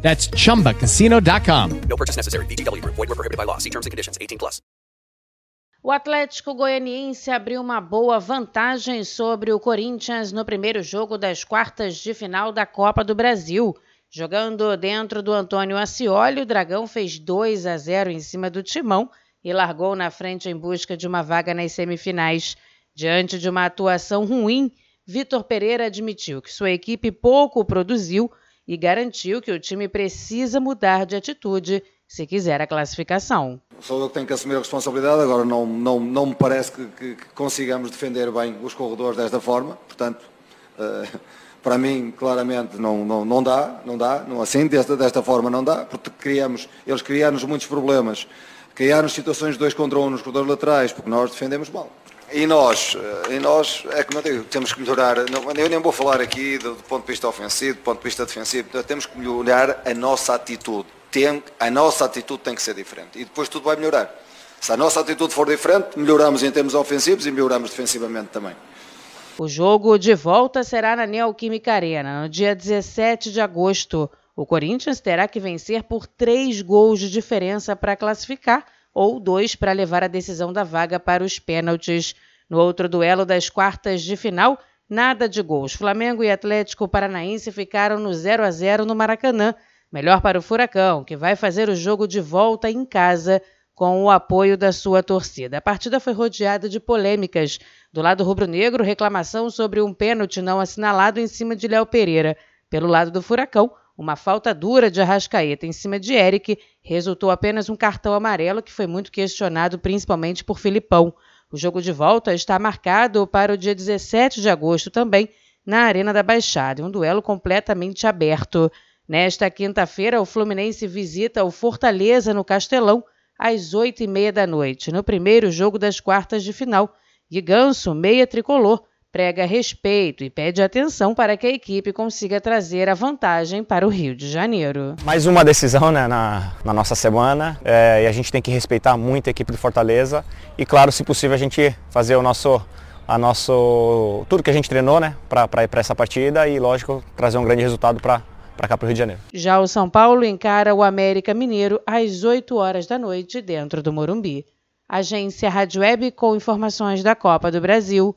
That's chumbacasino.com. No purchase necessary. VGW Group. Void were prohibited by law. See terms and conditions. 18 plus. O Atlético Goianiense abriu uma boa vantagem sobre o Corinthians no primeiro jogo das quartas de final da Copa do Brasil. Jogando dentro do Antônio Ascioli, o Dragão fez 2 a 0 em cima do Timão e largou na frente em busca de uma vaga nas semifinais. Diante de uma atuação ruim, Vitor Pereira admitiu que sua equipe pouco produziu e garantiu que o time precisa mudar de atitude se quiser a classificação. Sou eu que tenho que assumir a responsabilidade, agora não, não, não me parece que, que, que consigamos defender bem os corredores desta forma, portanto, uh, para mim, claramente, não, não, não dá, não dá, não assim, desta, desta forma não dá, porque criamos, eles criaram-nos muitos problemas, criaram situações de dois contra um nos corredores laterais, porque nós defendemos mal. E nós, eh, e nós, é como eu digo, temos que melhorar, eu nem vou falar aqui do, do ponto de vista ofensivo, do ponto de vista defensivo, temos que melhorar a nossa atitude. Tem, a nossa atitude tem que ser diferente e depois tudo vai melhorar. Se a nossa atitude for diferente, melhoramos em termos ofensivos e melhoramos defensivamente também. O jogo de volta será na Neoquímica Arena, no dia 17 de agosto. O Corinthians terá que vencer por três gols de diferença para classificar ou dois para levar a decisão da vaga para os pênaltis. No outro duelo das quartas de final, nada de gols. Flamengo e Atlético Paranaense ficaram no 0 a 0 no Maracanã. Melhor para o Furacão, que vai fazer o jogo de volta em casa com o apoio da sua torcida. A partida foi rodeada de polêmicas. Do lado rubro-negro, reclamação sobre um pênalti não assinalado em cima de Léo Pereira. Pelo lado do Furacão, uma falta dura de Arrascaeta em cima de Eric resultou apenas um cartão amarelo que foi muito questionado principalmente por Filipão. O jogo de volta está marcado para o dia 17 de agosto também, na Arena da Baixada, um duelo completamente aberto. Nesta quinta-feira, o Fluminense visita o Fortaleza no Castelão às oito e meia da noite, no primeiro jogo das quartas de final. E Ganso, meia tricolor, prega respeito e pede atenção para que a equipe consiga trazer a vantagem para o Rio de Janeiro. Mais uma decisão né, na, na, nossa semana é, e a gente tem que respeitar muito a equipe do Fortaleza e, claro, se possível, a gente fazer o nosso, a nosso tudo que a gente treinou né, para ir para essa partida e, lógico, trazer um grande resultado para para cá para o Rio de Janeiro. Já o São Paulo encara o América Mineiro às 8 horas da noite dentro do Morumbi. Agência Rádio Web com informações da Copa do Brasil.